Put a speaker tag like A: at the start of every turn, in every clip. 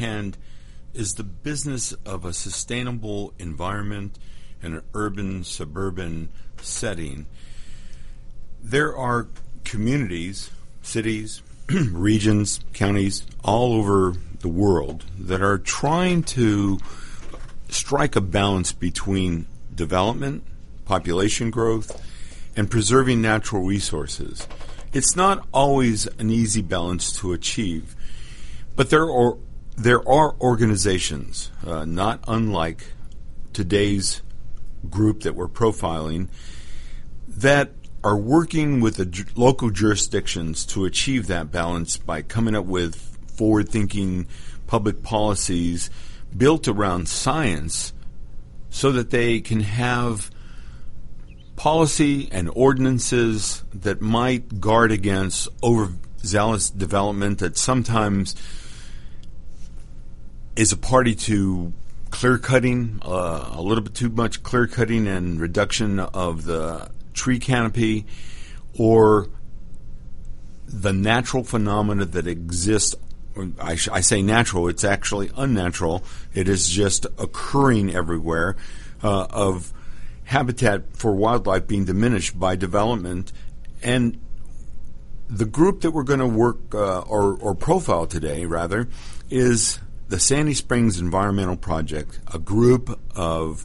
A: hand is the business of a sustainable environment in an urban suburban setting. There are communities, cities, regions, counties all over the world that are trying to strike a balance between development, population growth, and preserving natural resources. It's not always an easy balance to achieve, but there are there are organizations, uh, not unlike today's group that we're profiling, that are working with the ju- local jurisdictions to achieve that balance by coming up with forward thinking public policies built around science so that they can have policy and ordinances that might guard against overzealous development that sometimes is a party to clear cutting, uh, a little bit too much clear cutting and reduction of the tree canopy, or the natural phenomena that exist. I, sh- I, say natural, it's actually unnatural. It is just occurring everywhere uh, of habitat for wildlife being diminished by development. And the group that we're going to work uh, or, or profile today, rather, is the Sandy Springs Environmental Project, a group of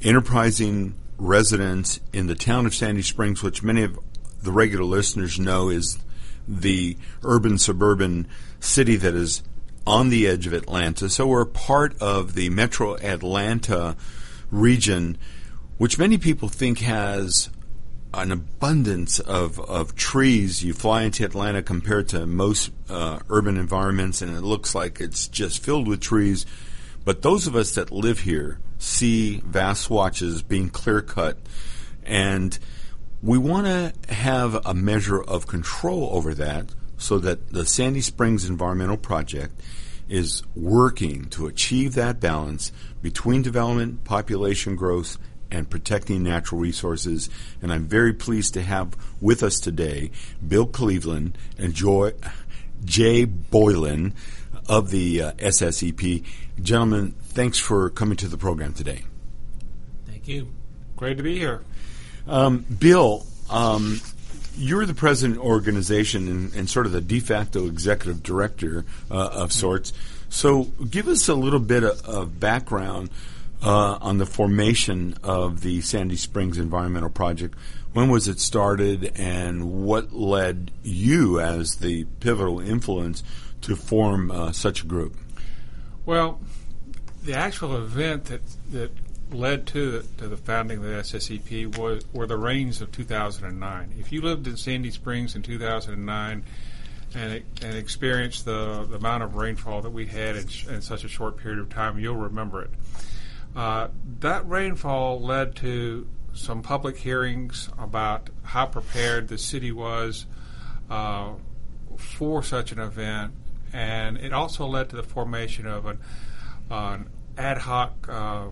A: enterprising residents in the town of Sandy Springs, which many of the regular listeners know is the urban suburban city that is on the edge of Atlanta. So we're part of the metro Atlanta region, which many people think has an abundance of, of trees. You fly into Atlanta compared to most uh, urban environments, and it looks like it's just filled with trees. But those of us that live here see vast swatches being clear cut, and we want to have a measure of control over that so that the Sandy Springs Environmental Project is working to achieve that balance between development, population growth, and protecting natural resources. And I'm very pleased to have with us today Bill Cleveland and Joy, Jay Boylan of the uh, SSEP. Gentlemen, thanks for coming to the program today.
B: Thank you. Great to be here.
A: Um, Bill, um, you're the president organization and, and, sort of the de facto executive director uh, of sorts. So, give us a little bit of, of background uh, on the formation of the Sandy Springs Environmental Project. When was it started, and what led you, as the pivotal influence, to form uh, such a group?
B: Well, the actual event that that led to the, to the founding of the SSEP was were the rains of 2009. If you lived in Sandy Springs in 2009 and and experienced the, the amount of rainfall that we had in, sh- in such a short period of time, you'll remember it. Uh, that rainfall led to some public hearings about how prepared the city was uh, for such an event, and it also led to the formation of an, uh, an ad hoc uh,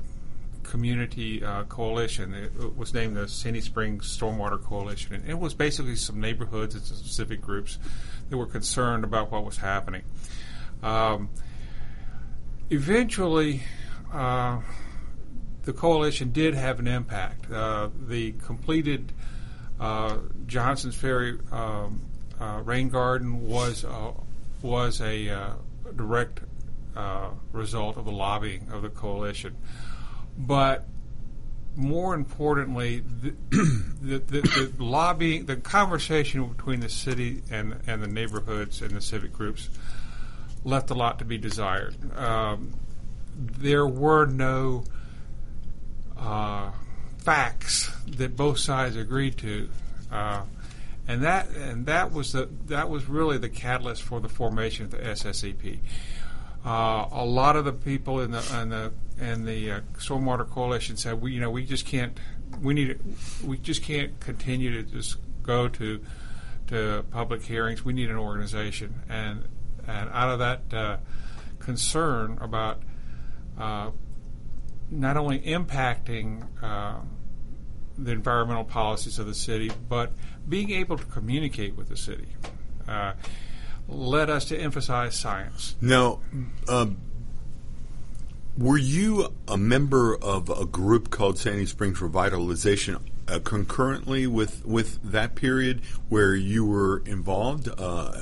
B: community uh, coalition. It, it, was named the Sandy Springs Stormwater Coalition, and it was basically some neighborhoods and some civic groups that were concerned about what was happening. Um, eventually, uh, the coalition did have an impact. Uh, the completed uh, Johnson's Ferry um, uh, Rain Garden was uh, was a uh, direct result of the lobbying of the coalition, but more importantly, the, the, the, the, lobbying, the conversation between the city and and the neighborhoods and the civic groups left a lot to be desired. Um, there were no uh, facts that both sides agreed to, uh, and that and that was the that was really the catalyst for the formation of the SSEP. Uh, a lot of the people in the in the in the uh, Stormwater Coalition said, we you know we just can't we need we just can't continue to just go to to public hearings. We need an organization, and and out of that uh, concern about uh, not only impacting uh, the environmental policies of the city, but being able to communicate with the city uh, led us to emphasize science.
A: Now, uh, were you a member of a group called Sandy Springs Revitalization uh, concurrently with, with that period where you were involved uh,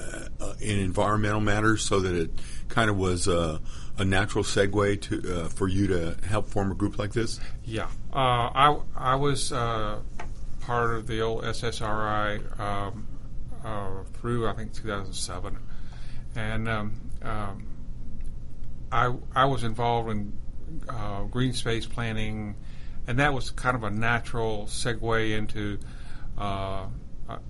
A: uh, in environmental matters so that it kind of was a, a natural segue to uh, for you to help form a group like this?
B: Yeah. Uh, I, I was uh, part of the old SSRI um, through, I think, 2007. And um, um, I, I was involved in green space planning and that was kind of a natural segue into uh, uh,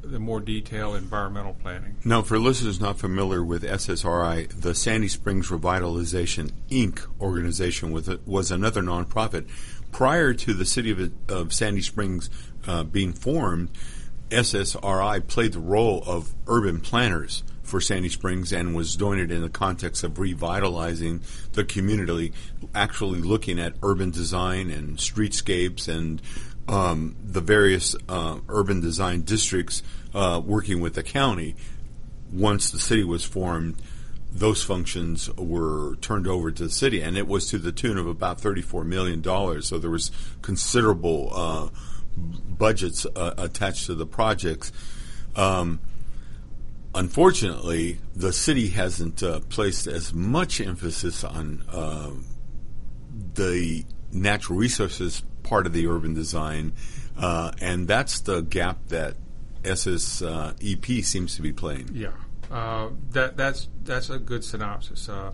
B: the more detailed environmental planning.
A: Now, for listeners not familiar with SSRI, the Sandy Springs Revitalization Inc. organization was, was another nonprofit. Prior to the city of, of Sandy Springs uh, being formed, SSRI played the role of urban planners for Sandy Springs and was doing it in the context of revitalizing the community, actually looking at urban design and streetscapes and um, the various uh, urban design districts uh, working with the county. Once the city was formed, those functions were turned over to the city, and it was to the tune of about $34 million. So there was considerable uh, budgets uh, attached to the projects. Um, unfortunately, the city hasn't uh, placed as much emphasis on uh, the natural resources part of the urban design, uh, and that's the gap that SSEP seems to be playing.
B: Yeah, uh, that that's that's a good synopsis. Uh,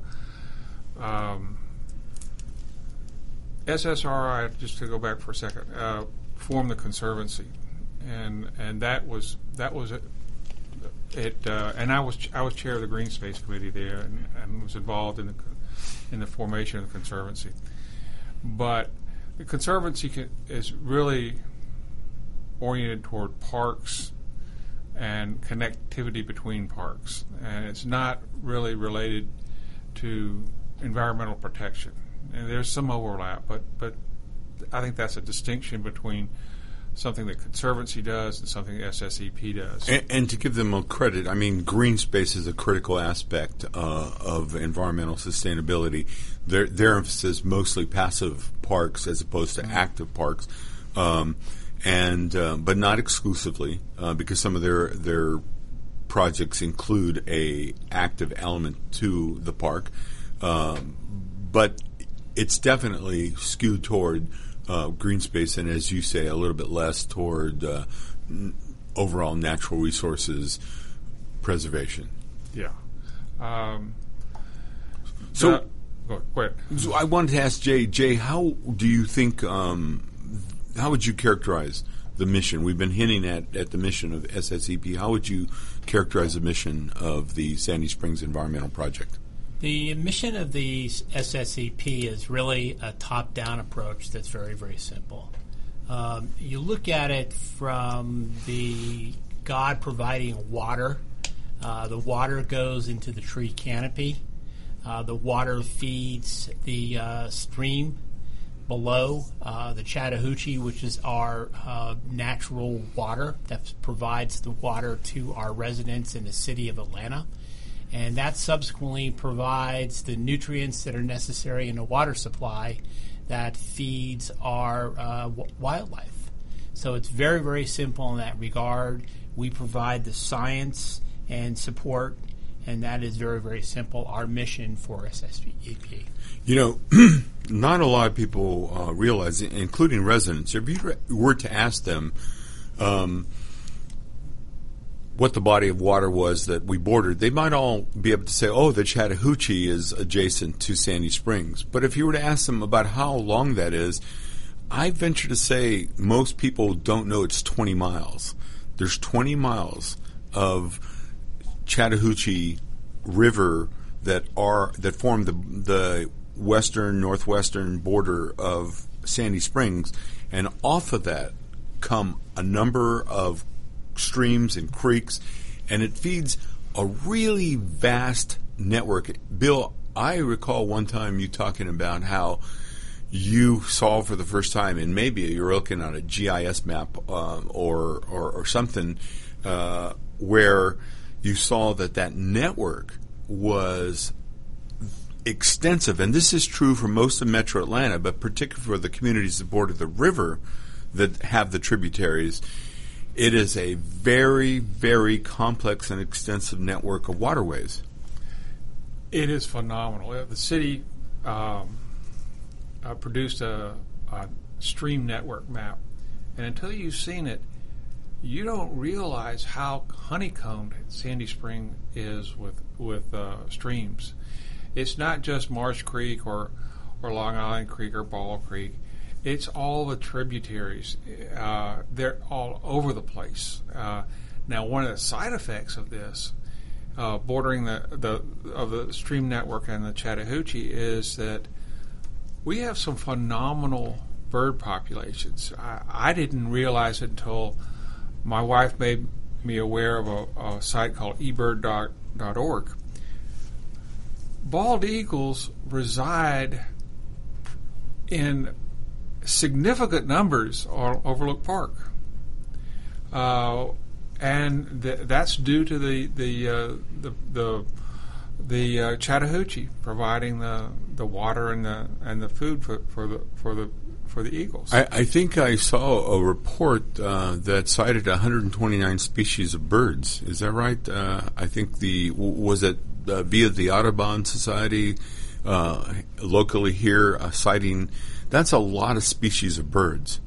B: um, SSRI, just to go back for a second, uh, formed the conservancy, and and that was that was it. it uh, and I was I was chair of the Green Space Committee there, and, and was involved in the in the formation of the conservancy. But the conservancy can, is really oriented toward parks and connectivity between parks, and it's not really related to environmental protection. And there's some overlap, but but I think that's a distinction between something that Conservancy does and something SSEP does.
A: And, and, to give them a credit, I mean, green space is a critical aspect uh, of environmental sustainability. Their, their emphasis mostly passive parks as opposed to mm-hmm. active parks, um, and uh, but not exclusively uh, because some of their their projects include a active element to the park, um, but it's definitely skewed toward uh, green space, and as you say, a little bit less toward uh, n- overall natural resources preservation.
B: Yeah. Um,
A: so,
B: go, ahead.
A: So I wanted to ask Jay. Jay, how do you think? Um, how would you characterize the mission? We've been hinting at, at the mission of SSEP. How would you characterize the mission of the Sandy Springs Environmental Project?
C: The mission of the SSEP is really a top down approach that's very, very simple. Um, you look at it from the God providing water. Uh, the water goes into the tree canopy. Uh, the water feeds the uh, stream below uh, the Chattahoochee, which is our uh, natural water that provides the water to our residents in the city of Atlanta and that subsequently provides the nutrients that are necessary in a water supply that feeds our uh, w- wildlife. So it's very, very simple in that regard. We provide the science and support, and that is very, very simple. Our mission for SSEP.
A: You know, not a lot of people uh, realize, including residents, if you were to ask them, um, what the body of water was that we bordered, they might all be able to say, oh, the Chattahoochee is adjacent to Sandy Springs. But if you were to ask them about how long that is, I venture to say most people don't know it's 20 miles. There's 20 miles of Chattahoochee River that are that form the the western northwestern border of Sandy Springs, and off of that come a number of streams and creeks, and it feeds a really vast network. Bill, I recall one time you talking about how you saw for the first time, and maybe you're looking on a GIS map uh, or, or, or something uh, where you saw that that network was extensive, and this is true for most of Metro Atlanta, but particularly for the communities that border the river that have the tributaries. It is a very, very complex and extensive network of waterways.
B: It is phenomenal. Uh, The city um, uh, produced a, a stream network map, and until you've seen it, you don't realize how honeycombed Sandy Spring is with with uh, streams. It's not just Marsh Creek or or Long Island Creek or Ball Creek. It's all the tributaries. Uh, they're all over the place. Uh, now, one of the side effects of this uh, bordering the, the of the stream network and the Chattahoochee is that we have some phenomenal bird populations. I, I didn't realize until my wife made me aware of a, a site called ebird.org. Bald eagles reside in significant numbers on Overlook Park. Uh, and th- that's due to the the uh, the the, the uh, Chattahoochee providing the, the water and the and the food for, for the for the for the eagles.
A: I, I think I saw a report uh, that cited 129 species of birds. Is that right? Uh, I think the was it uh, via the Audubon Society locally here citing. That's a lot of species of birds,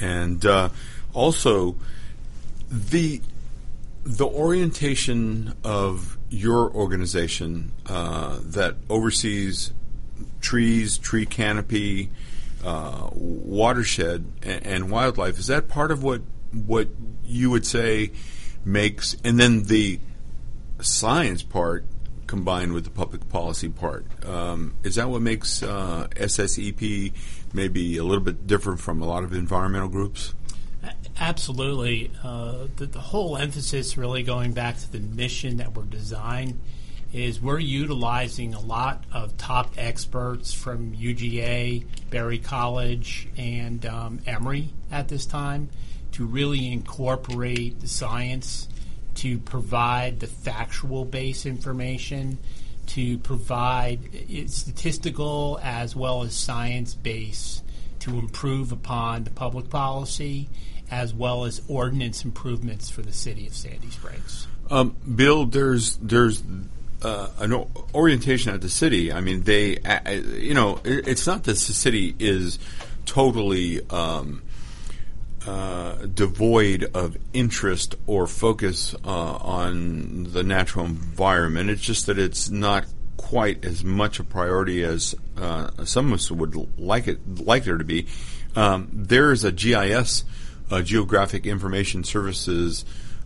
A: and uh, also the the orientation of your organization uh, that oversees trees, tree canopy, uh, watershed, and, and, wildlife is that part of what what you would say makes, and then the science part combined with the public policy part um, is that what makes uh, SSEP maybe a little bit different from a lot of environmental groups?
C: Absolutely. Uh, the, the, whole emphasis, really going back to the mission that we're designed, is we're utilizing a lot of top experts from UGA, Berry College, and um, Emory at this time to really incorporate the science, to provide the factual base information, to provide statistical as well as science base to improve upon the public policy as well as ordinance improvements for the city of Sandy Springs.
A: Um, Bill, there's there's uh, an orientation at the city. I mean, they, uh, you know, it, it's not that the city is totally um, uh, devoid of interest or focus uh, on the natural environment. It's just that it's not quite as much a priority as uh, some of us would like it like there to be. Um, there is a GIS uh, Geographic Information Services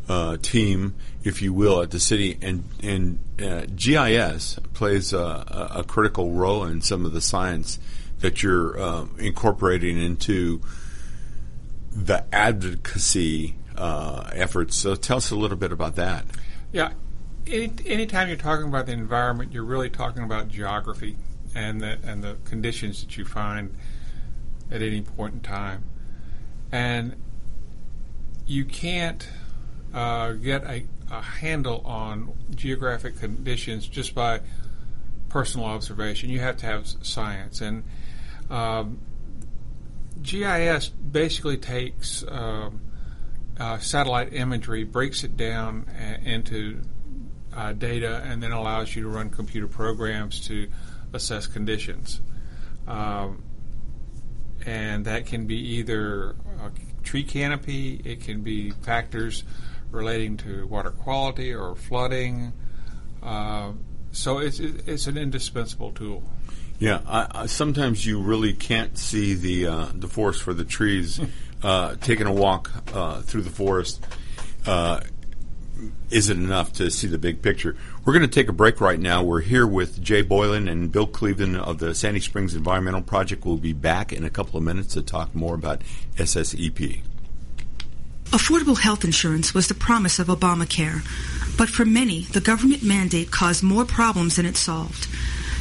A: uh, team, if you will, at the city, and and uh, GIS plays a, a, critical role in some of the science that you're incorporating into the advocacy uh, efforts. So tell us a little bit about that.
B: Yeah, any, anytime you're talking about the environment, you're really talking about geography and the and the conditions that you find at any point in time, and you can't uh, get a, a, handle on geographic conditions just by personal observation. You have to have science. And um, GIS basically takes um, uh, satellite imagery, breaks it down a- into uh, data, and then allows you to run computer programs to assess conditions. Um, and that can be either tree canopy, it can be factors relating to water quality or flooding. Uh, so it's it's an indispensable tool.
A: Yeah, I, I, sometimes you really can't see the uh, the forest for the trees. uh, taking a walk uh, through the forest uh, isn't enough to see the big picture. We're going to take a break right now. We're here with Jay Boylan and Bill Cleveland of the Sandy Springs Environmental Project. We'll be back in a couple of minutes to talk more about SSEP.
D: Affordable health insurance was the promise of Obamacare, but for many, the government mandate caused more problems than it solved.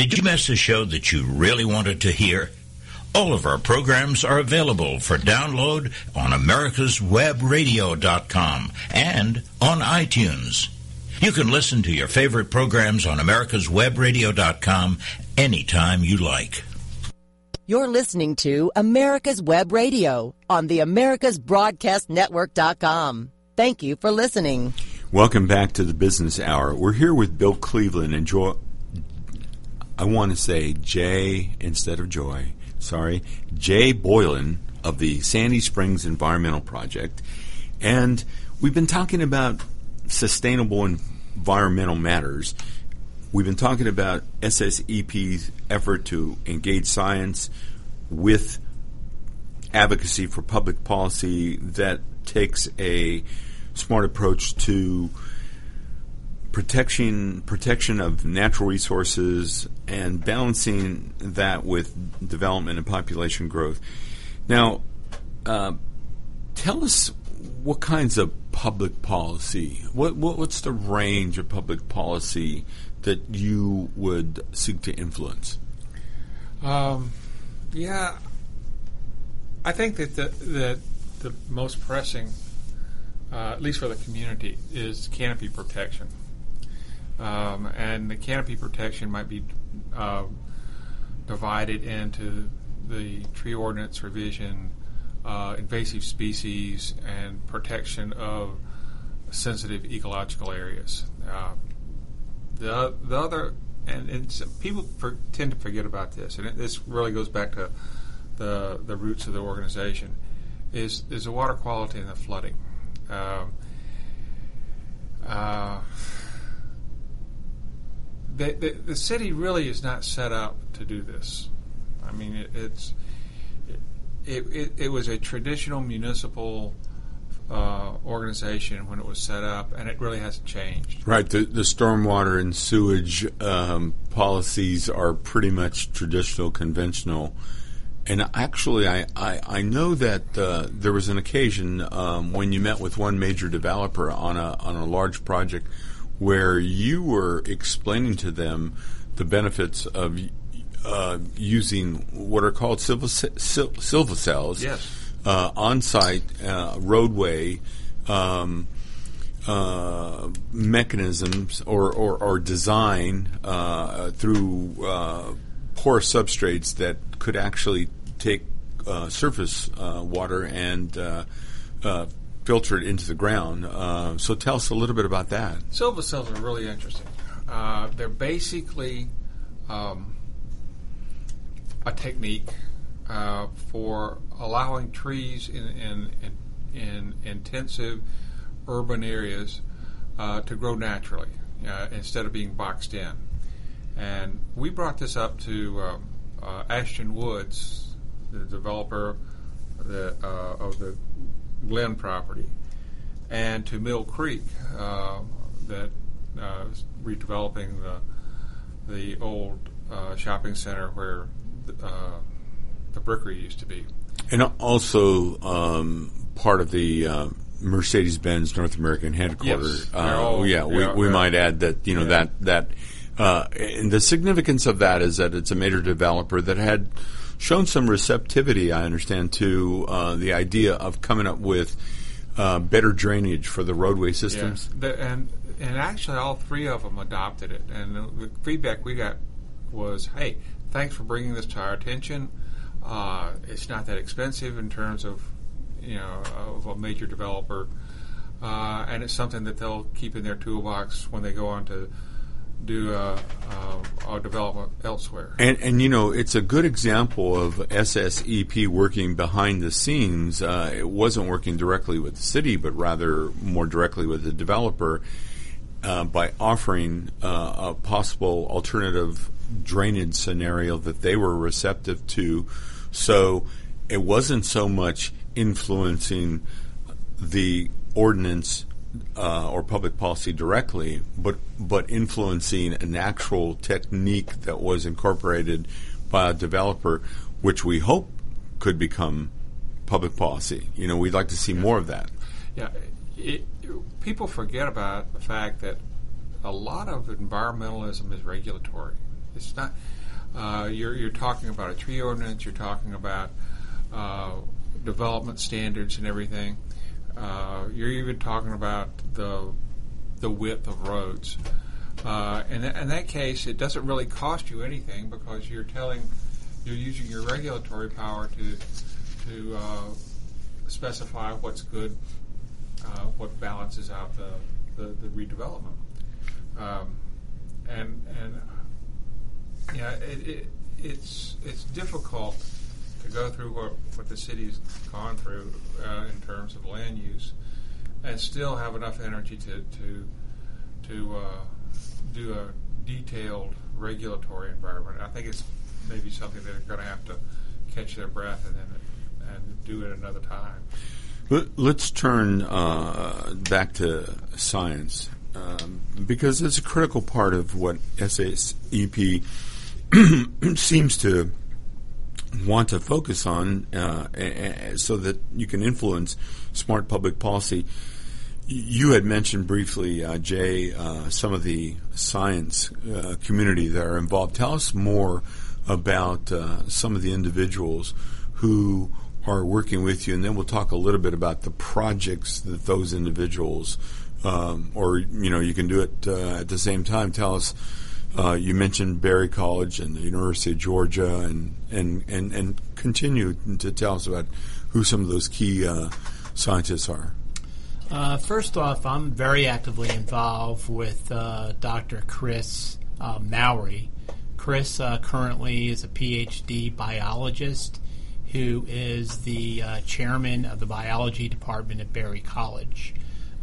E: Did you miss a show that you really wanted to hear? All of our programs are available for download on americaswebradio.com and on iTunes. You can listen to your favorite programs on americaswebradio.com anytime you like.
F: You're listening to America's Web Radio on the americasbroadcastnetwork.com. Thank you for listening.
A: Welcome back to the Business Hour. We're here with Bill Cleveland and Joy. I want to say Jay instead of Joy. Sorry, Jay Boylan of the Sandy Springs Environmental Project, and we've been talking about sustainable environmental matters. We've been talking about SSEP's effort to engage science with advocacy for public policy that takes a smart approach to protection protection of natural resources and balancing that with development and population growth. Now, uh, tell us what kinds of public policy, what, what what's the range of public policy that you would seek to influence?
B: Um, yeah, I think that the, the most pressing, uh, at least for the community, is canopy protection. Um, and the canopy protection might be uh, divided into the tree ordinance revision, uh, invasive species, and protection of sensitive ecological areas. Uh, the the other and, and people tend to forget about this, and it, this really goes back to the the roots of the organization is is the water quality and the flooding. Um, uh, the, the, city really is not set up to do this. I mean, it, it's it, it, it, was a traditional municipal uh, organization when it was set up, and it really hasn't changed.
A: Right. The, the stormwater and sewage um, policies are pretty much traditional, conventional. And actually, I, I, I know that uh, there was an occasion um, when you met with one major developer on a on a large project where you were explaining to them the benefits of uh, using what are called silva, silva cells
B: yes.
A: uh, on site uh, roadway um, uh, mechanisms or, or, or design uh, through uh, porous substrates that could actually take surface water and filter it into the ground. Uh, so tell us a little bit about that.
B: Silva cells are really interesting. Uh, they're basically um, a technique uh, for allowing trees in, in, in, in intensive urban areas uh, to grow naturally uh, instead of being boxed in. And we brought this up to uh, Ashton Woods, the developer the, uh, of the Glen property, and to Mill Creek uh, that uh, is redeveloping the the old uh, shopping center where the, uh, the brickery used to be.
A: And also um, part of the uh, Mercedes-Benz North American headquarters.
B: Yes,
A: uh,
B: all-
A: yeah, we, we might add that you know
B: Yeah.
A: that that uh, and the significance of that is that it's a major developer that had shown some receptivity, I understand, to uh, the idea of coming up with uh, better drainage for the roadway systems.
B: Yeah. The, and and actually, all three of them adopted it. And the, the feedback we got was, "Hey, thanks for bringing this to our attention. Uh, it's not that expensive in terms of you know of a major developer, uh, and it's something that they'll keep in their toolbox when they go on to do a, a, a development elsewhere."
A: And, and you know, it's a good example of SSEP working behind the scenes. Uh, it wasn't working directly with the city, but rather more directly with the developer uh, by offering uh, a possible alternative drainage scenario that they were receptive to. So it wasn't so much influencing the ordinance uh, or public policy directly, but but influencing an actual technique that was incorporated by a developer, which we hope could become public policy. You know, we'd like to see more of that.
B: Yeah, it, people forget about the fact that a lot of environmentalism is regulatory. It's not. Uh, you're you're talking about a tree ordinance. You're talking about uh, development standards and everything. Uh, you're even talking about the the width of roads. Uh, and in that case, it doesn't really cost you anything because you're telling, you're using your regulatory power to to uh, specify what's good, uh, what balances out the the, the redevelopment. Um, and and yeah, it, it, it's it's difficult go through what, what the city's gone through uh, in terms of land use, and still have enough energy to to to uh, do a detailed regulatory environment. I think it's maybe something they're going to have to catch their breath and then and do it another time.
A: Let- Let's turn uh, back to science um, because it's a critical part of what SASEP seems to want to focus on uh, a- a- so that you can influence smart public policy. You had mentioned briefly, uh, Jay, uh, some of the science uh, community that are involved. Tell us more about uh, some of the individuals who are working with you, and then we'll talk a little bit about the projects that those individuals, um, or you know, you can do it uh, at the same time. Tell us. Uh, you mentioned Berry College and the University of Georgia, and and and, and continue to tell us about who some of those key uh, scientists are.
C: Uh, first off, I'm very actively involved with uh, Dr. Chris uh, Mowry. Chris uh, currently is a PhD biologist who is the uh, chairman of the biology department at Berry College.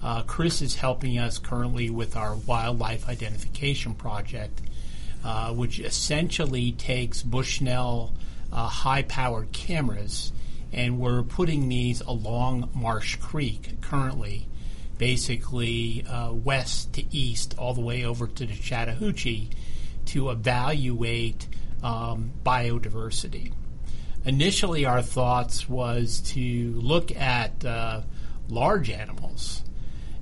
C: Uh, Chris is helping us currently with our wildlife identification project, uh, which essentially takes Bushnell uh, high powered cameras and we're putting these along Marsh Creek currently, basically uh, west to east, all the way over to the Chattahoochee, to evaluate um, biodiversity. Initially, our thoughts was to look at uh, large animals,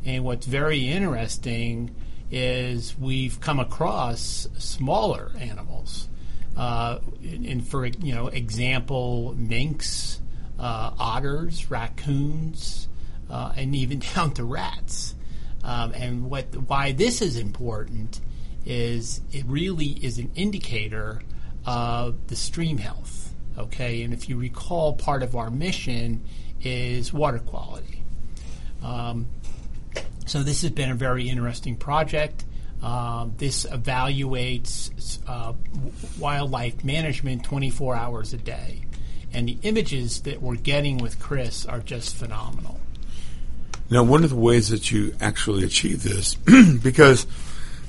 C: and what's very interesting is we've come across smaller animals. Uh, and for you know example, minks, uh, otters, raccoons, uh, and even down to rats. Um, and what why this is important is it really is an indicator of the stream health. Okay, and if you recall, part of our mission is water quality. Um, so this has been a very interesting project. Um, this evaluates uh, wildlife management 24 hours a day. And the images that we're getting with Chris are just phenomenal.
A: Now, one of the ways that you actually achieve this, because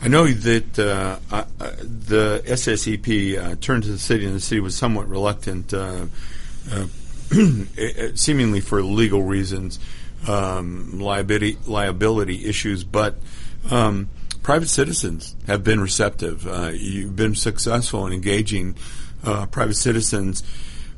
A: I know that uh, uh, uh, the SSEP uh, turned to the city, and the city was somewhat reluctant uh, uh, seemingly for legal reasons, um, liability liability issues, but um, private citizens have been receptive. Uh, you've been successful in engaging uh, private citizens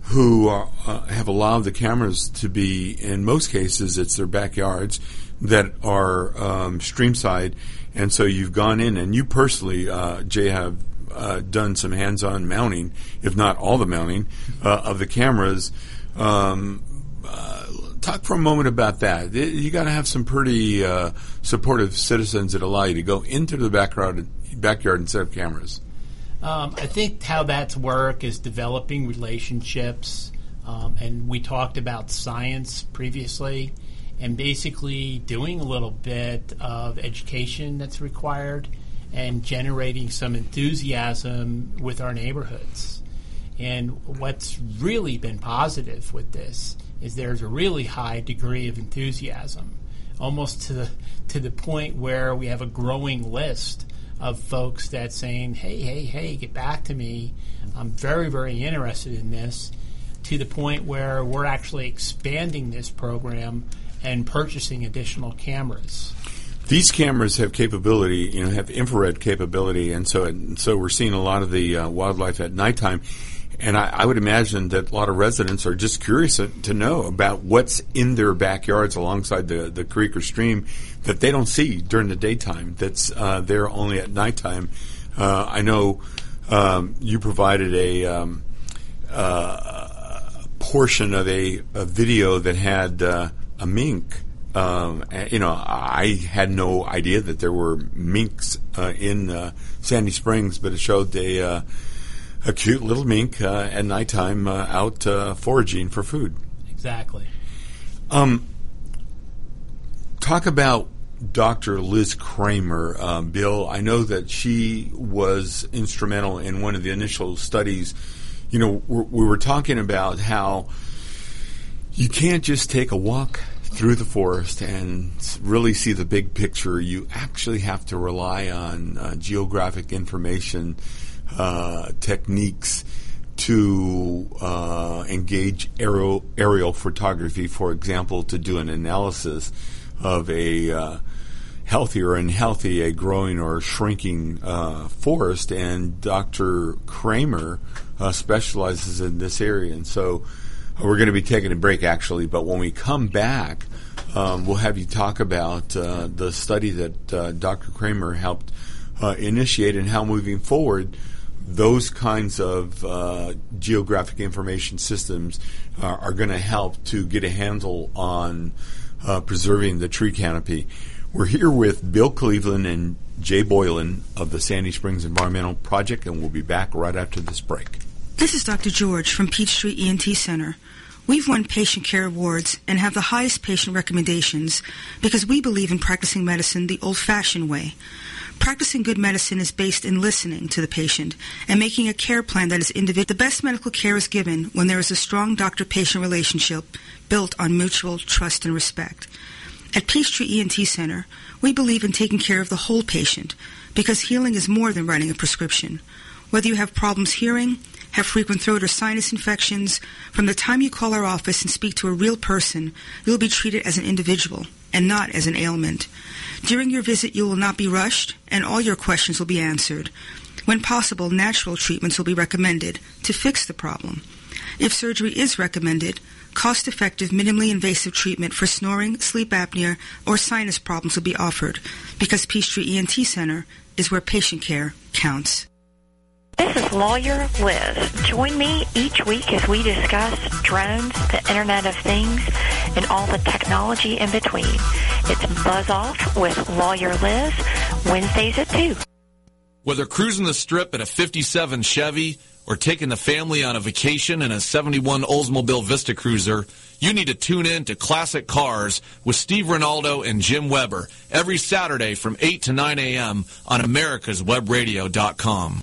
A: who are, uh, have allowed the cameras to be, in most cases, it's their backyards that are um, streamside, and so you've gone in and you personally, uh, Jay, have uh, done some hands-on mounting, if not all the mounting, uh, of the cameras. Um, uh, talk for a moment about that. You got to have some pretty uh, supportive citizens that allow you to go into the backyard, backyard and set up cameras.
C: Um, I think how that's work is developing relationships, um, and we talked about science previously, and basically doing a little bit of education that's required and generating some enthusiasm with our neighborhoods. And what's really been positive with this is there's a really high degree of enthusiasm, almost to the to the point where we have a growing list of folks that saying, "Hey, hey, hey, get back to me. I'm very, very interested in this." To the point where we're actually expanding this program and purchasing additional cameras.
A: These cameras have capability, you know, have infrared capability, and so and so we're seeing a lot of the uh, wildlife at nighttime. And I, I, would imagine that a lot of residents are just curious to know about what's in their backyards alongside the, the creek or stream that they don't see during the daytime. That's uh, there only at nighttime. Uh, I know um, you provided a, um, uh, portion of a, a, video that had uh, a mink. Um, you know, I had no idea that there were minks uh, in uh, Sandy Springs, but it showed a a cute little mink uh, at nighttime uh, out uh, foraging for food.
C: Exactly.
A: Um, talk about Dr. Liz Kramer, um, Bill. I know that she was instrumental in one of the initial studies. You know, we were talking about how you can't just take a walk through the forest and really see the big picture. You actually have to rely on uh, geographic information uh, techniques to uh, engage aerial, aerial photography, for example, to do an analysis of a uh, healthy or unhealthy, a growing or shrinking uh, forest. And Dr. Kramer uh, specializes in this area. And so uh, we're going to be taking a break, actually, but when we come back, um, we'll have you talk about the study that Dr. Kramer helped initiate and how moving forward those kinds of uh, geographic information systems uh, are going to help to get a handle on uh, preserving the tree canopy. We're here with Bill Cleveland and Jay Boylan of the Sandy Springs Environmental Project, and we'll be back right after this break.
D: This is Dr. George from Peachtree ENT Center. We've won patient care awards and have the highest patient recommendations because we believe in practicing medicine the old fashioned way. Practicing good medicine is based in listening to the patient and making a care plan that is individual. The best medical care is given when there is a strong doctor-patient relationship built on mutual trust and respect. At Peachtree ENT Center, we believe in taking care of the whole patient because healing is more than writing a prescription. Whether you have problems hearing, have frequent throat or sinus infections, from the time you call our office and speak to a real person, you'll be treated as an individual and not as an ailment. During your visit, you will not be rushed, and all your questions will be answered. When possible, natural treatments will be recommended to fix the problem. If surgery is recommended, cost effective, minimally invasive treatment for snoring, sleep apnea, or sinus problems will be offered because Peachtree ENT Center is where patient care counts.
G: This is Lawyer Liz. Join me each week as we discuss drones, the Internet of Things, and all the technology in between. It's Buzz Off with Lawyer Liz, Wednesdays at 2.
H: Whether cruising the strip in a 57 Chevy or taking the family on a vacation in a 71 Oldsmobile Vista Cruiser, you need to tune in to Classic Cars with Steve Ronaldo and Jim Weber every Saturday from 8 to 9 a.m. on americaswebradio.com.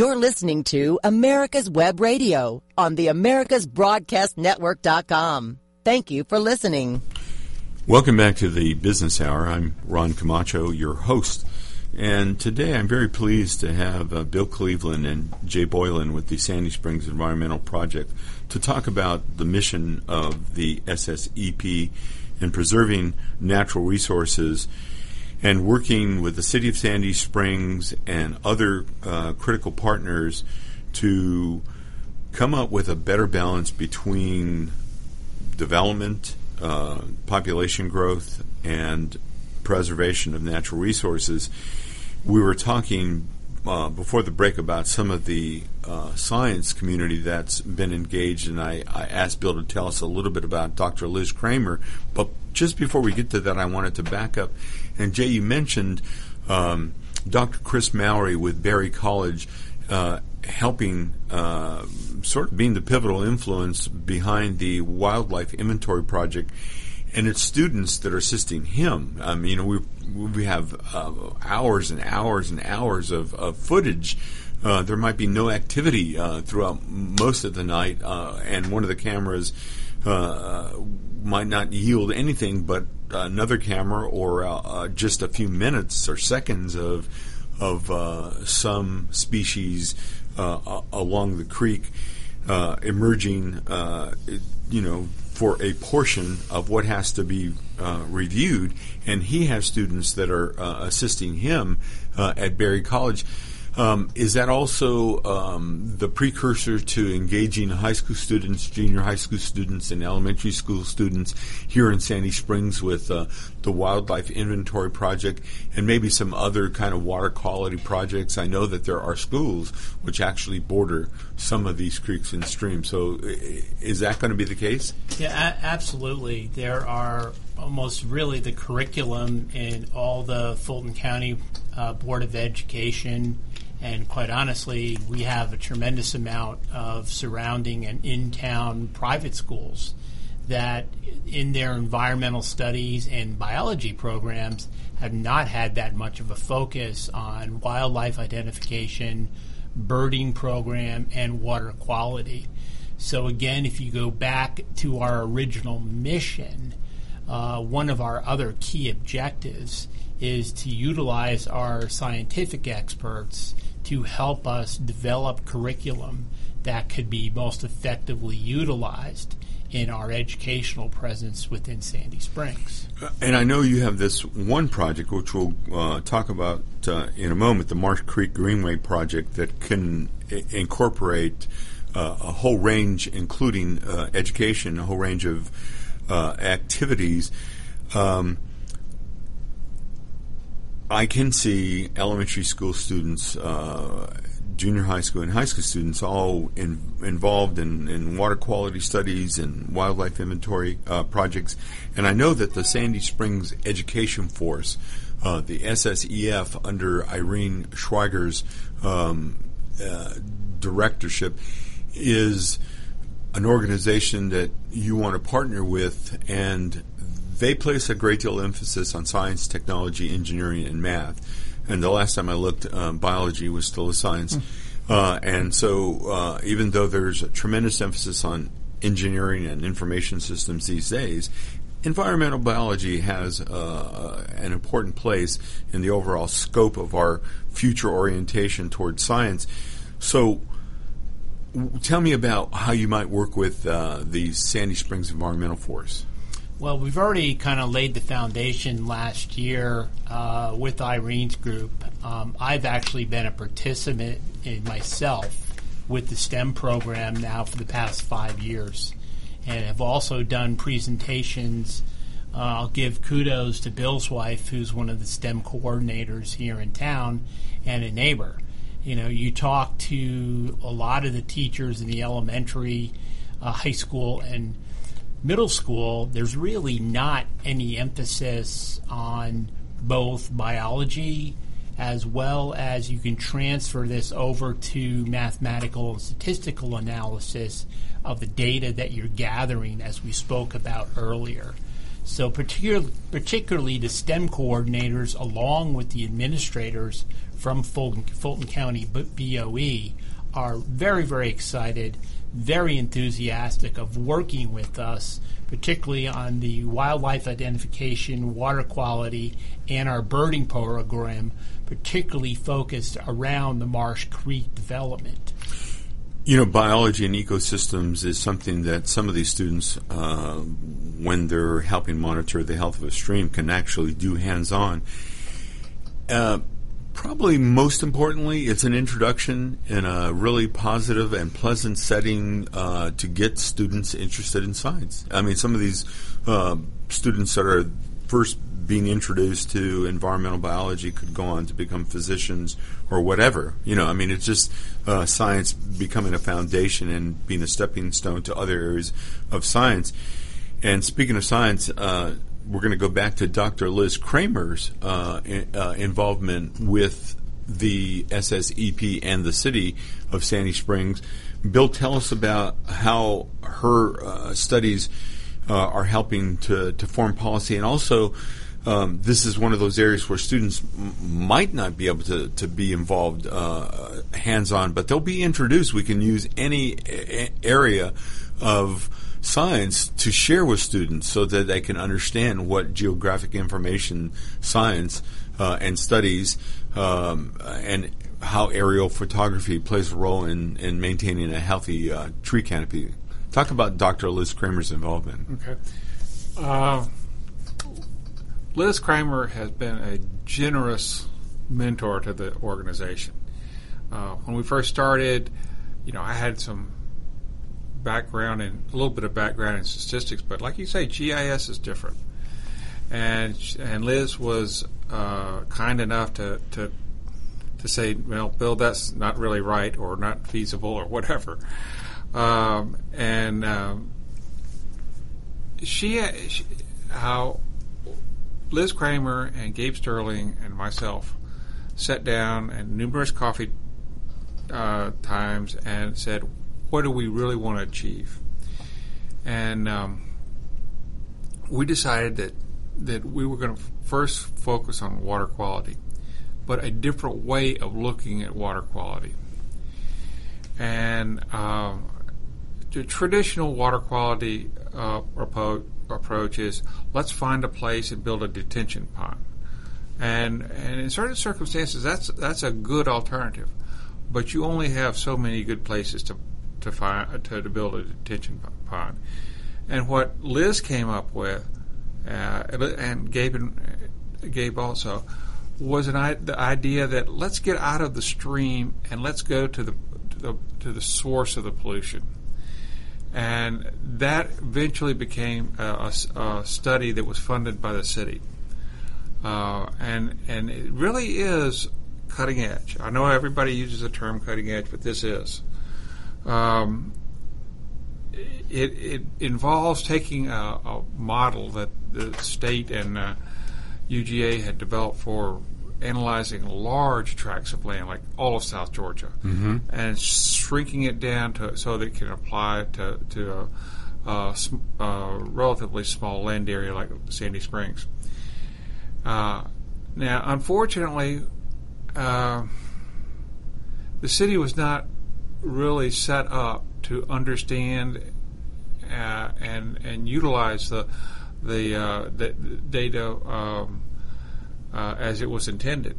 F: You're listening to America's Web Radio on the AmericasBroadcastNetwork.com. Thank you for listening.
A: Welcome back to the Business Hour. I'm Ron Camacho, your host. And today I'm very pleased to have uh, Bill Cleveland and Jay Boylan with the Sandy Springs Environmental Project to talk about the mission of the SSEP in preserving natural resources and working with the City of Sandy Springs and other uh, critical partners to come up with a better balance between development, uh, population growth, and preservation of natural resources. We were talking uh, before the break about some of the uh, science community that's been engaged, and I, I, asked Bill to tell us a little bit about Dr. Liz Kramer. But just before we get to that, I wanted to back up. And Jay, you mentioned um, Dr. Chris Mallory with Berry College uh, helping, uh, sort of being the pivotal influence behind the wildlife inventory project and it's students that are assisting him. I mean, you know, we we have uh, hours and hours and hours of, of footage. Uh, there might be no activity uh, throughout most of the night, uh, and one of the cameras uh, might not yield anything but another camera or uh, just a few minutes or seconds of of some species along the creek emerging. you know, for a portion of what has to be uh, reviewed, and he has students that are uh, assisting him uh, at Berry College. Um, is that also um, the precursor to engaging high school students, junior high school students, and elementary school students here in Sandy Springs with uh, the Wildlife Inventory Project and maybe some other kind of water quality projects? I know that there are schools which actually border some of these creeks and streams. So, is that going to be the case?
C: Yeah, a- absolutely. There are almost really the curriculum in all the Fulton County uh, Board of Education and quite honestly, we have a tremendous amount of surrounding and in town private schools that, in their environmental studies and biology programs, have not had that much of a focus on wildlife identification, birding program, and water quality. So, again, if you go back to our original mission, uh, one of our other key objectives is to utilize our scientific experts to help us develop curriculum that could be most effectively utilized in our educational presence within Sandy Springs.
A: And I know you have this one project, which we'll uh, talk about uh, in a moment, the Marsh Creek Greenway project, that can I- incorporate uh, a whole range, including uh, education, a whole range of uh, activities. Um, I can see elementary school students, uh, junior high school, and high school students all in, involved in, in, water quality studies and wildlife inventory uh, projects. And I know that the Sandy Springs Education Force, uh, the SSEF, under Irene Schweiger's um, uh, directorship, is an organization that you want to partner with and they place a great deal of emphasis on science, technology, engineering, and math. And the last time I looked, um, biology was still a science. Mm. Uh, and so, uh, even though there's a tremendous emphasis on engineering and information systems these days, environmental biology has uh, an important place in the overall scope of our future orientation towards science. So, tell me about how you might work with uh, the Sandy Springs Environmental Force.
C: Well, we've already kind of laid the foundation last year uh, with Irene's group. Um, I've actually been a participant in myself with the STEM program now for the past five years, and have also done presentations. Uh, I'll give kudos to Bill's wife, who's one of the STEM coordinators here in town, and a neighbor. You know, you talk to a lot of the teachers in the elementary, uh, high school, and middle school, there's really not any emphasis on both biology as well as you can transfer this over to mathematical and statistical analysis of the data that you're gathering, as we spoke about earlier. So, particular, particularly the STEM coordinators, along with the administrators from Fulton, Fulton County BOE, are very, very excited, very enthusiastic of working with us, particularly on the wildlife identification, water quality, and our birding program, particularly focused around the Marsh Creek development.
A: You know, biology and ecosystems is something that some of these students, uh, when they're helping monitor the health of a stream, can actually do hands on. Uh, probably most importantly, it's an introduction in a really positive and pleasant setting uh, to get students interested in science. I mean, some of these uh, students that are first being introduced to environmental biology could go on to become physicians or whatever. You know, I mean, it's just uh, science becoming a foundation and being a stepping stone to other areas of science. And speaking of science, uh, we're going to go back to Dr. Liz Kramer's uh, uh, involvement with the SSEP and the city of Sandy Springs. Bill, tell us about how her uh, studies uh, are helping to, to form policy and also um, this is one of those areas where students m- might not be able to, to be involved uh, hands on, but they'll be introduced. We can use any a- area of science to share with students so that they can understand what geographic information science uh, and studies um, and how aerial photography plays a role in, in maintaining a healthy uh, tree canopy. Talk about Dr. Liz Kramer's involvement.
B: Okay. Uh, Liz Kramer has been a generous mentor to the organization. Uh, when we first started, you know, I had some background and a little bit of background in statistics, but like you say, GIS is different. And and Liz was uh, kind enough to, to to say, well, Bill, that's not really right or not feasible or whatever. Um, and um, she, she, how Liz Kramer and Gabe Sterling and myself sat down at numerous coffee uh, times and said, what do we really want to achieve? And um, we decided that that we were going to first focus on water quality, but a different way of looking at water quality. And um, the traditional water quality uh, approach is let's find a place and build a detention pond. And and in certain circumstances, that's that's a good alternative, but you only have so many good places to to find to, to build a detention pond. And what Liz came up with, uh, and Gabe and Gabe also, was an the idea that let's get out of the stream and let's go to the to the, to the source of the pollution. And that eventually became a, a, a study that was funded by the city. Uh, and and it really is cutting edge. I know everybody uses the term cutting edge, but this is. Um, it, it involves taking a, a, model that the state and uh, UGA had developed for analyzing large tracts of land, like all of South Georgia,
A: mm-hmm.
B: and shrinking it down to so that it can apply to to a, a, a relatively small land area like Sandy Springs. Uh, now, unfortunately, uh, the city was not really set up to understand uh, and and utilize the the, uh, the data um, uh, as it was intended.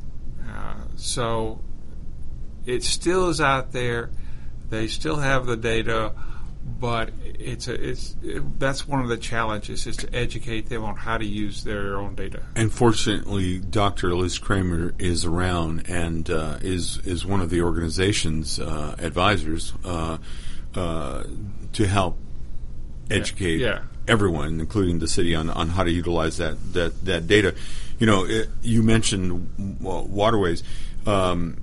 B: Uh, so it still is out there. They still have the data, but it's a, it's it, that's one of the challenges is to educate them on how to use their own data.
A: And fortunately, Dr. Liz Kramer is around and uh, is is one of the organization's uh, advisors uh, uh to help educate
B: yeah. Yeah.
A: everyone, including the city, on, on how to utilize that that, that data. You know, it, you mentioned waterways. Um,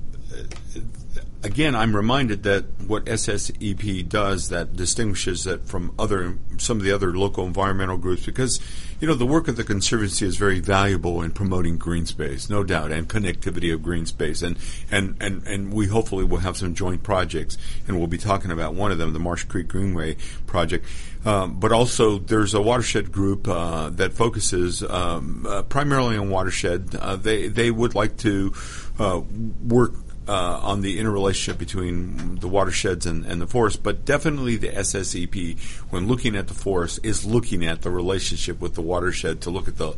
A: again, I'm reminded that what SSEP does that distinguishes it from other some of the other local environmental groups because you know the work of the conservancy is very valuable in promoting green space, no doubt, and connectivity of green space, and and and and we hopefully will have some joint projects, and we'll be talking about one of them, the Marsh Creek Greenway project. Um, but also, there's a watershed group uh, that focuses um, uh, primarily on watershed. Uh, they they would like to uh, work uh, on the interrelationship between the watersheds and, and the forest, but definitely the SSEP, when looking at the forest, is looking at the relationship with the watershed to look at the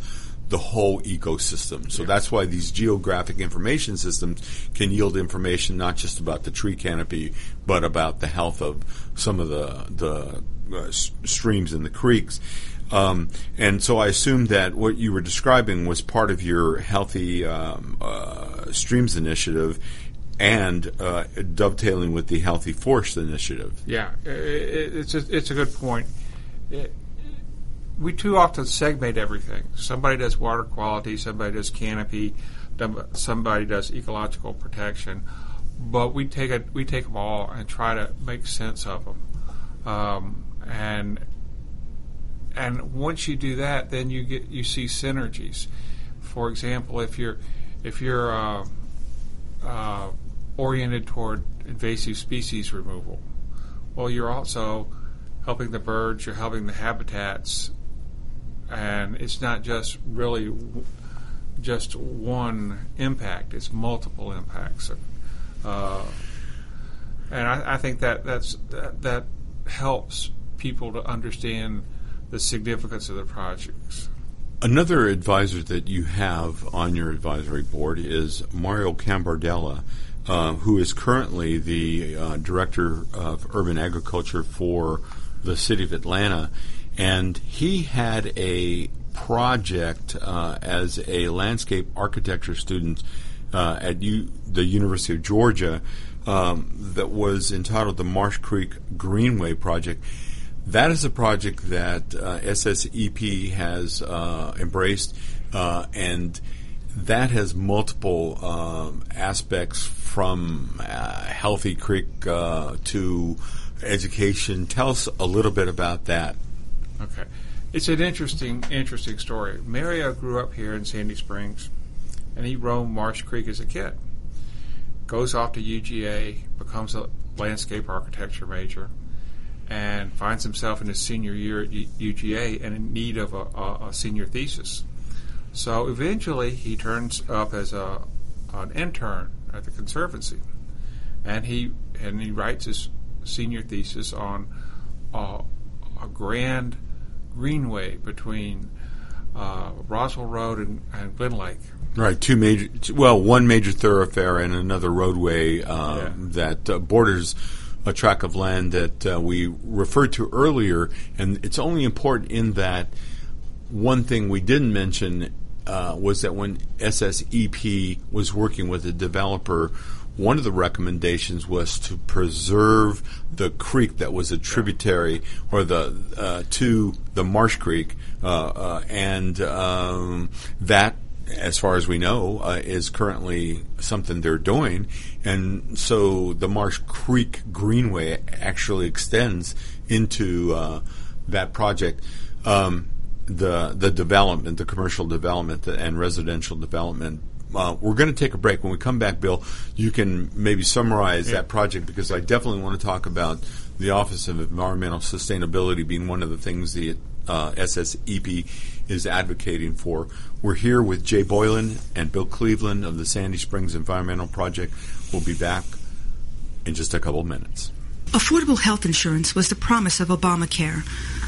A: the whole ecosystem. So that's why these geographic information systems can yield information not just about the tree canopy, but about the health of some of the the uh, s- streams and the creeks. Um, and so I assume that what you were describing was part of your healthy um, uh, streams initiative and uh, dovetailing with the healthy forest initiative.
B: Yeah, it's a, it's a good point. We too often segment everything. Somebody does water quality, somebody does canopy, somebody does ecological protection, but we take it we take them all and try to make sense of them. Um, and and once you do that, then you get you see synergies. For example, if you're if you're uh, uh, oriented toward invasive species removal, well, you're also helping the birds, you're helping the habitats, and it's not just really just one impact; it's multiple impacts. Uh, and I, I think that that's that, that helps people to understand the significance of the projects.
A: Another advisor that you have on your advisory board is Mario Cambardella, uh, who is currently the uh, director of urban agriculture for the city of Atlanta, and he had a project uh, as a landscape architecture student uh, at U- the University of Georgia um, that was entitled the Marsh Creek Greenway Project. That is a project that uh, SSEP has uh, embraced, uh, and that has multiple um, aspects from uh, healthy creek uh, to education. Tell us a little bit about that.
B: Okay. It's an interesting, interesting story. Mario grew up here in Sandy Springs, and he roamed Marsh Creek as a kid. Goes off to UGA, becomes a landscape architecture major, and finds himself in his senior year at U- UGA and in need of a, a, a senior thesis. So eventually, he turns up as a an intern at the conservancy, and he and he writes his senior thesis on uh, a grand greenway between uh, Roswell Road and, and Glen Lake.
A: Right, two major, well, one major thoroughfare and another roadway um,
B: Yeah.
A: that uh, borders a tract of land that uh, we referred to earlier. And it's only important in that one thing we didn't mention uh, was that when SSEP was working with a developer, one of the recommendations was to preserve the creek that was a tributary or the uh, to the Marsh Creek, uh, uh, and um, that as far as we know, uh, is currently something they're doing. And so the Marsh Creek Greenway actually extends into that project. Um, the the development, the commercial development and residential development. Uh, we're going to take a break. When we come back, Bill, you can maybe summarize that project because I definitely want to talk about the Office of Environmental Sustainability being one of the things the uh, SSEP is advocating for. We're here with Jay Boylan and Bill Cleveland of the Sandy Springs Environmental Project. We'll be back in just a couple of minutes.
D: Affordable health insurance was the promise of Obamacare,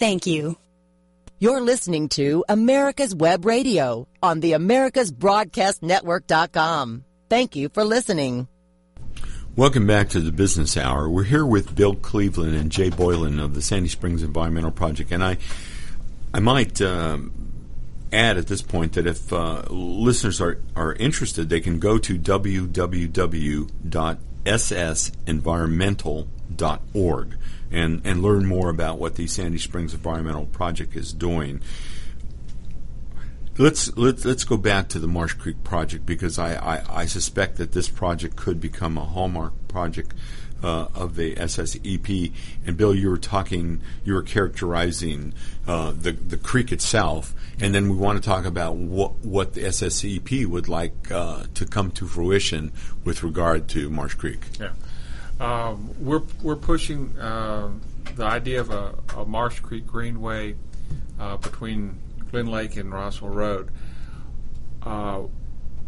I: Thank you.
F: You're listening to America's Web Radio on the AmericasBroadcastNetwork.com. Thank you for listening.
A: Welcome back to the Business Hour. We're here with Bill Cleveland and Jay Boylan of the Sandy Springs Environmental Project, and I, I might um, add at this point that if uh, listeners are are interested, they can go to www.ssenvironmental.org and and learn more about what the Sandy Springs Environmental Project is doing. Let's let's let's go back to the Marsh Creek project because I, I, I suspect that this project could become a hallmark project uh, of the SSEP. And Bill, you were talking, you were characterizing uh, the the creek itself, and then we want to talk about what what the SSEP would like uh, to come to fruition with regard to Marsh Creek.
B: Yeah. Um, we're we're pushing uh, the idea of a, a Marsh Creek Greenway uh, between Glen Lake and Roswell Road. Uh,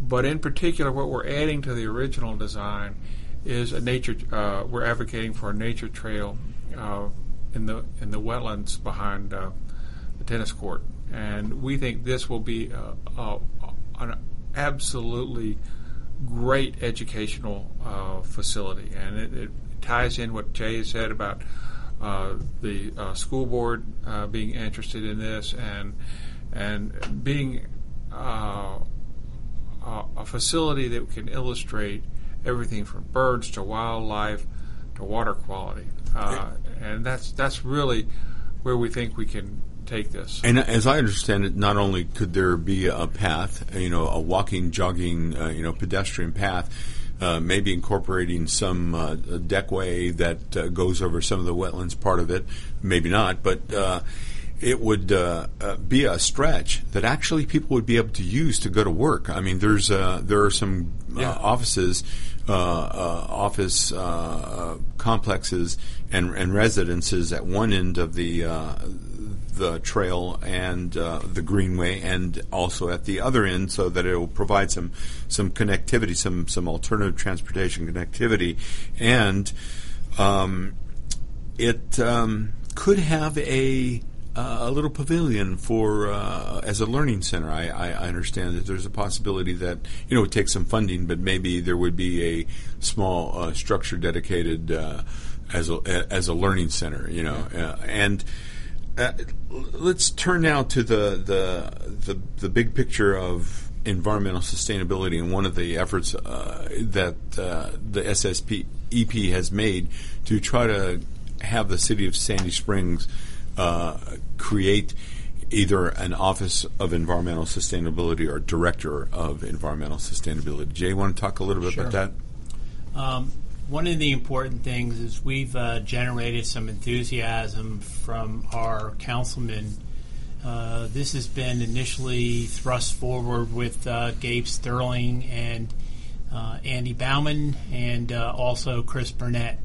B: but in particular, what we're adding to the original design is a nature. Uh, we're advocating for a nature trail uh, in the in the wetlands behind uh, the tennis court, and we think this will be an absolutely great educational uh, facility, and it, it, ties in what Jay said about uh, the uh, school board uh, being interested in this and and being uh, a facility that can illustrate everything from birds to wildlife to water quality, and that's that's really where we think we can take this.
A: And as I understand it, not only could there be a path, you know, a walking, jogging, uh, you know, pedestrian path, uh, maybe incorporating some uh, deckway that uh, goes over some of the wetlands part of it, maybe not, but uh, it would uh, be a stretch that actually people would be able to use to go to work. I mean, there's uh, there are some
B: Yeah.
A: offices, office complexes, and, and residences at one end of the the trail and uh, the greenway, and also at the other end, so that it will provide some some connectivity, some some alternative transportation connectivity, and um, it um, could have a uh, a little pavilion for uh, as a learning center. I, I, I understand that there's a possibility that you know it takes some funding, but maybe there would be a small uh, structure dedicated uh, as a as a learning center. You know, uh, and uh, let's turn now to the, the the the big picture of environmental sustainability and one of the efforts uh, that uh, the SSP EP has made to try to have the city of Sandy Springs uh, create either an office of environmental sustainability or director of environmental sustainability. Jay, you want to talk a little bit
C: Sure.
A: about that?
C: Um, one of the important things is we've uh, generated some enthusiasm from our councilmen. Uh, this has been initially thrust forward with uh, Gabe Sterling and uh, Andy Bauman and uh, also Chris Burnett.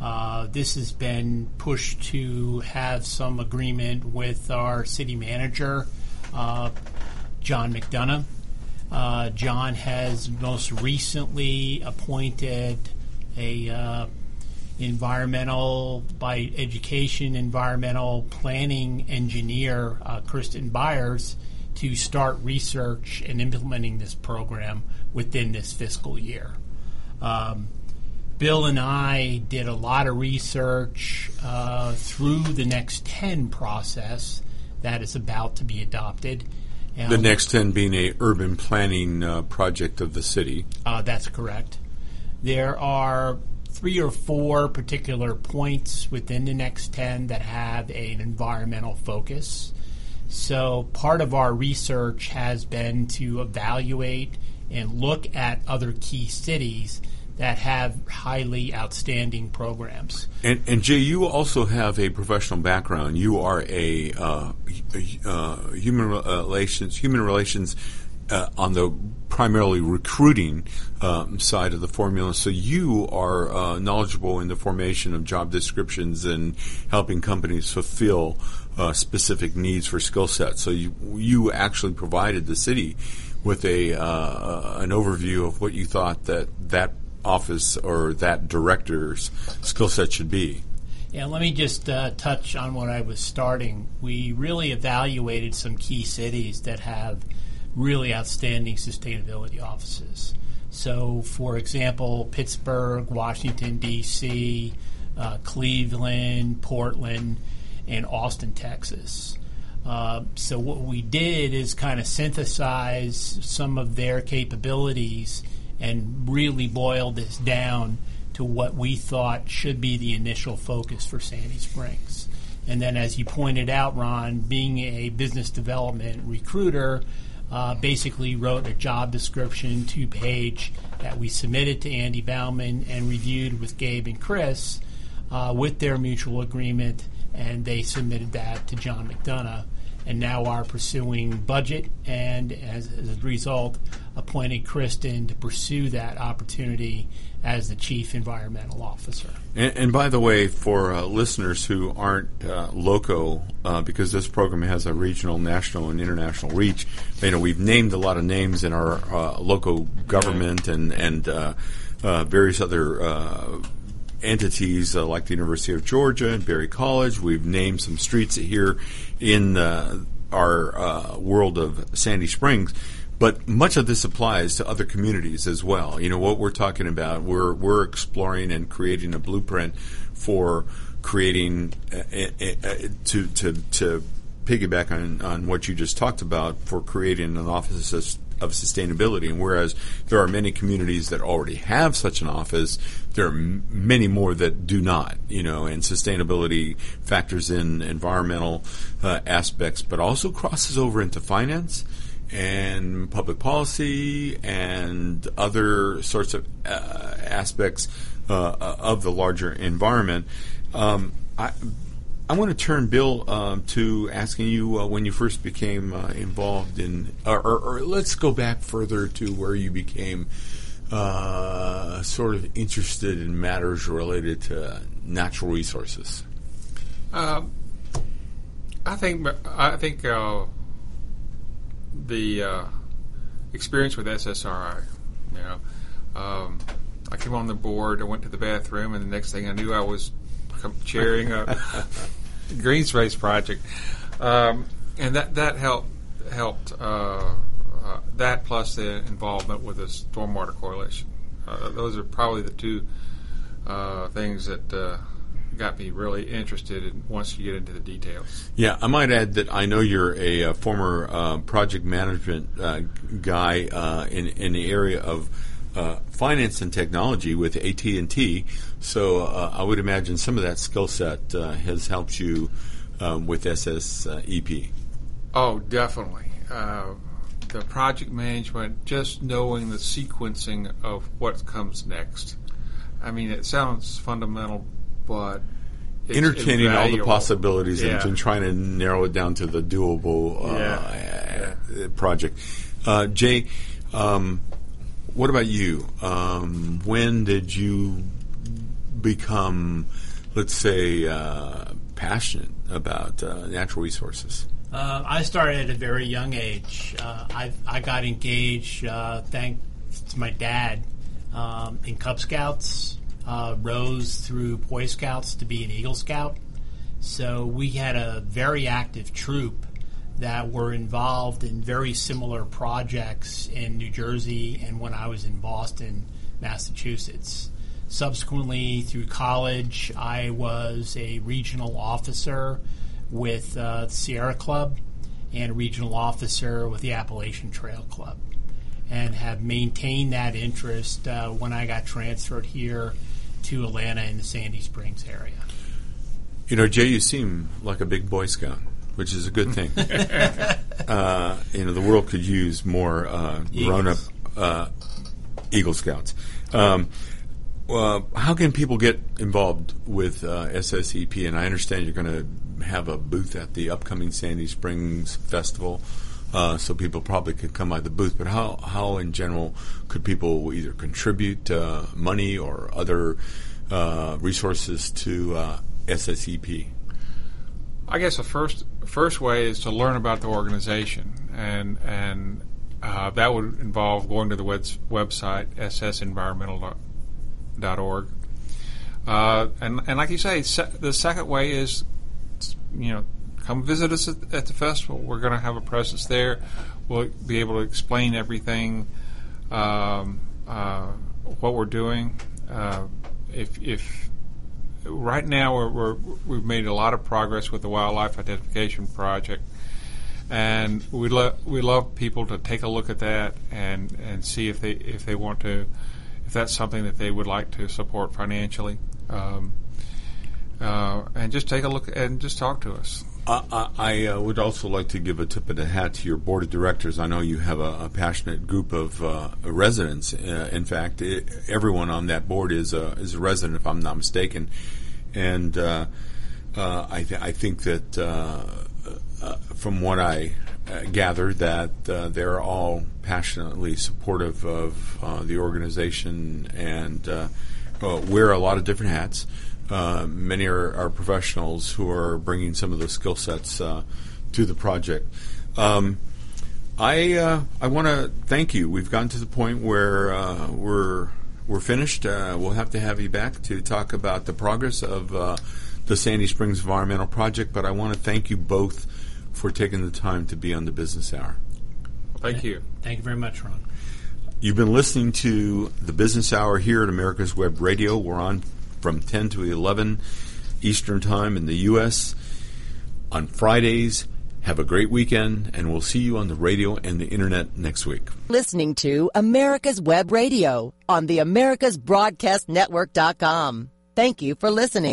C: Uh, this has been pushed to have some agreement with our city manager, John McDonough. John has most recently appointed a uh, environmental by education environmental planning engineer, uh, Kristen Byers, to start research and implementing this program within this fiscal year. Um, Bill and I did a lot of research uh, through the Next 10 process that is about to be adopted.
A: And the Next 10 being a urban planning uh, project of the city.
C: Uh, that's correct. There are three or four particular points within the Next 10 that have an environmental focus. So part of our research has been to evaluate and look at other key cities that have highly outstanding programs.
A: And, and Jay, you also have a professional background. You are a, uh, uh, human relations human relations uh, on the primarily recruiting um, side of the formula. So you are uh, knowledgeable in the formation of job descriptions and helping companies fulfill uh, specific needs for skill sets. So you you actually provided the city with a uh, an overview of what you thought that that office or that director's skill set should be.
C: Yeah, let me just uh, touch on what I was starting. We really evaluated some key cities that have really outstanding sustainability offices. So, for example, Pittsburgh, Washington, D.C., uh, Cleveland, Portland, and Austin, Texas. Uh, so, what we did is kind of synthesize some of their capabilities and really boil this down to what we thought should be the initial focus for Sandy Springs. And then, as you pointed out, Ron, being a business development recruiter, uh, basically wrote a job description, two page, that we submitted to Andy Bauman and reviewed with Gabe and Chris uh, with their mutual agreement, and they submitted that to John McDonough. And now are pursuing budget and as, as, a result appointing Kristen to pursue that opportunity as the chief environmental officer.
A: And, and by the way, for uh, listeners who aren't uh, loco, uh, because this program has a regional, national, and international reach, you know we've named a lot of names in our uh, local government and and uh, uh, various other entities uh, like the University of Georgia and Berry College. We've named some streets here in uh, our uh, world of Sandy Springs. But much of this applies to other communities as well. You know what we're talking about. We're we're exploring and creating a blueprint for creating uh, uh, uh, to to to piggyback on, on what you just talked about for creating an office of sustainability. And whereas there are many communities that already have such an office, there are m- many more that do not. You know, and sustainability factors in environmental uh, aspects, but also crosses over into finance and public policy and other sorts of uh, aspects uh, of the larger environment. Um, I, I want to turn Bill um, to asking you uh, when you first became uh, involved in, or, or, or, let's go back further to where you became uh, sort of interested in matters related to natural resources.
B: Um, I think I think uh, the uh, experience with SSRI, you know, um, I came on the board. I went to the bathroom, and the next thing I knew, I was chairing a green space project, um, and that that helped helped uh, uh, that plus the involvement with the stormwater coalition. Uh, those are probably the two uh, things that uh, got me really interested in once you get into the details.
A: Yeah, I might add that I know you're a, a former uh, project management uh, guy uh, in in the area of uh, finance and technology with AT and T. So uh, I would imagine some of that skill set uh, has helped you um, with SSEP.
B: Oh, definitely. Uh, the project management, just knowing the sequencing of what comes next. I mean, it sounds fundamental, but
A: entertaining all the possibilities yeah. and, trying to narrow it down to the doable uh, yeah. Yeah. project. Uh, Jay, um, what about you? Um, when did you become, let's say, uh, passionate about uh, natural resources?
C: Uh, I started at a very young age. Uh, I, I got engaged uh, thanks to my dad um, in Cub Scouts. Uh, rose through Boy Scouts to be an Eagle Scout. So we had a very active troop that were involved in very similar projects in New Jersey and when I was in Boston, Massachusetts. subsequently, through college, I was a regional officer with uh, the Sierra Club and regional officer with the Appalachian Trail Club, and have maintained that interest uh, when I got transferred here to Atlanta in the Sandy Springs area.
A: You know, Jay, you seem like a big Boy Scout, which is a good thing. uh, you know, the world could use more uh, grown-up uh, Eagle Scouts. Um, well, how can people get involved with uh, SSEP? And I understand you're going to have a booth at the upcoming Sandy Springs Festival, uh, so people probably could come by the booth. But how, how in general could people either contribute uh, money or other uh, resources to uh, SSEP?
B: I guess the first first way is to learn about the organization, and and uh, that would involve going to the web- website ssenvironmental.org. Uh, and and like you say, se- the second way is, you know, come visit us at, at the festival. We're going to have a presence there. We'll be able to explain everything, um, uh, what we're doing. Uh, if if right now we're, we've made a lot of progress with the wildlife identification project, and we love we love people to take a look at that and and see if they if they want to if that's something that they would like to support financially, um, uh, and just take a look and just talk to us.
A: I, I uh, would also like to give a tip of the hat to your board of directors. I know you have a, a passionate group of uh, residents. Uh, in fact, it, everyone on that board is a, is a resident, if I'm not mistaken. And uh, uh, I, th- I think that from what I gather, that they're all passionately supportive of the organization and wear a lot of different hats. Uh, many are, are, professionals who are bringing some of those skill sets uh, to the project. Um, I uh, I want to thank you. We've gotten to the point where uh, we're we're finished. Uh, we'll have to have you back to talk about the progress of the Sandy Springs Environmental Project. But I want to thank you both for taking the time to be on the Business Hour.
B: Thank you.
C: Thank you very much, Ron.
A: You've been listening to the Business Hour here at America's Web Radio. We're on from 10 to 11 Eastern Time in the U.S. on Fridays. Have a great weekend, and we'll see you on the radio and the internet next week.
F: Listening to America's Web Radio on the AmericasBroadcastNetwork.com. Thank you for listening.